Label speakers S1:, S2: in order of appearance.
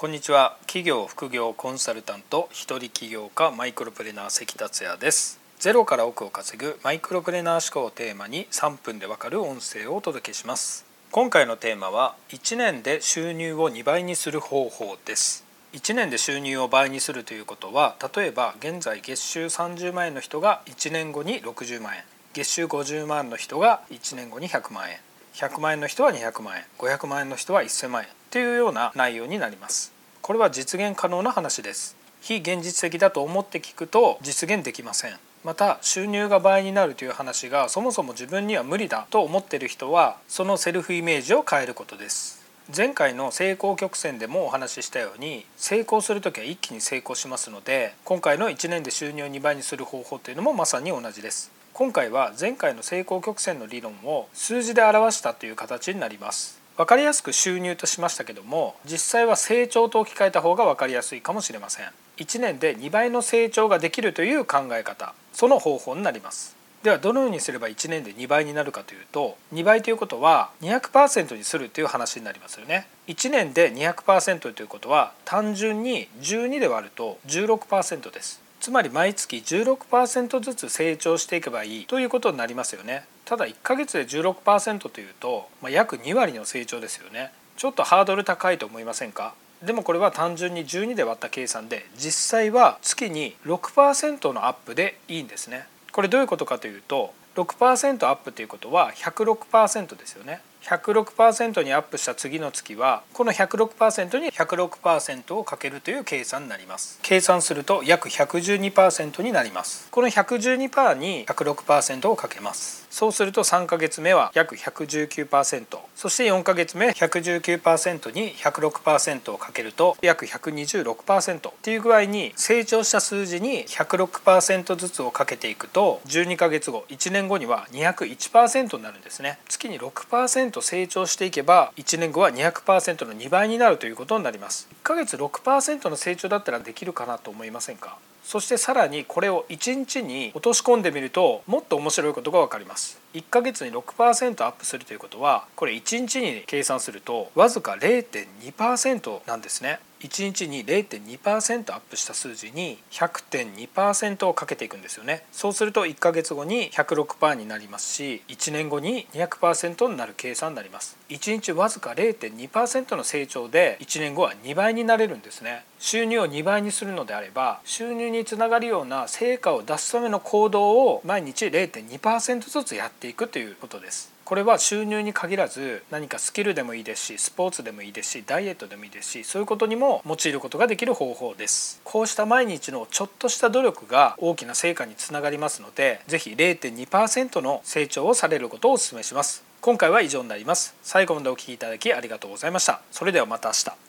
S1: こんにちは。企業副業コンサルタント一人起業家マイクロプレーナー関達也です。ゼロから億を稼ぐマイクロプレーナー思考をテーマに3分でわかる音声をお届けします。今回のテーマは1年で収入を2倍にする方法です。1年で収入を倍にするということは例えば現在月収30万円の人が1年後に60万円。月収50万の人が1年後に100万円。100万円の人は200万円500万円の人は1000万円というような内容になります。これは実現可能な話です。非現実的だと思って聞くと実現できません。また収入が倍になるという話がそもそも自分には無理だと思っている人はそのセルフイメージを変えることです。前回の成功曲線でもお話ししたように成功する時は一気に成功しますので今回の1年で収入を2倍にする方法というのもまさに同じです。今回は前回の成功曲線の理論を数字で表したという形になります。分かりやすく収入としましたけども実際は成長と置き換えた方が分かりやすいかもしれません。1年で2倍の成長ができるという考え方その方法になります。ではどのようにすれば1年で2倍になるかというと2倍ということは200%にするという話になりますよね。1年で200%ということは単純に12で割ると16%です。つまり毎月16%ずつ成長していけばいいということになりますよね。ただ1ヶ月で16%というと、まあ、約2割の成長ですよね。ちょっとハードル高いと思いませんか？でもこれは単純に12で割った計算で実際は月に6%のアップでいいんですね。これどういうことかというと6%アップということは106%ですよね。106%にアップした次の月はこの106%に106%をかけるという計算になります。計算すると約112%になります。この112%に106%をかけます。そうすると3ヶ月目は約119%そして4ヶ月目119%に106%をかけると約126%っていう具合に成長した数字に106%ずつをかけていくと12ヶ月後1年後には201%になるんですね。月に6%成長していけば1年後は200%の2倍になるということになります。1ヶ月6%の成長だったらできるかなと思いませんか？そしてさらにこれを1日に落とし込んでみるともっと面白いことが分かります。1ヶ月に6%アップするということはこれ1日に計算するとわずか0.2%なんですね。1日に0.2%アップした数字に100.2%をかけていくんですよね。そうすると1ヶ月後に106%になりますし1年後に200%になる計算になります。1日わずか0.2%の成長で1年後は2倍になれるんですね。収入を2倍にするのであれば収入につながるような成果を出すための行動を毎日0.2%ずつやっていくということです。これは収入に限らず何かスキルでもいいですしスポーツでもいいですしダイエットでもいいですしそういうことにも用いることができる方法です。こうした毎日のちょっとした努力が大きな成果につながりますので是非0.2%の成長をされることをお勧めします。今回は以上になります。最後までお聴きいただきありがとうございました。それではまた明日。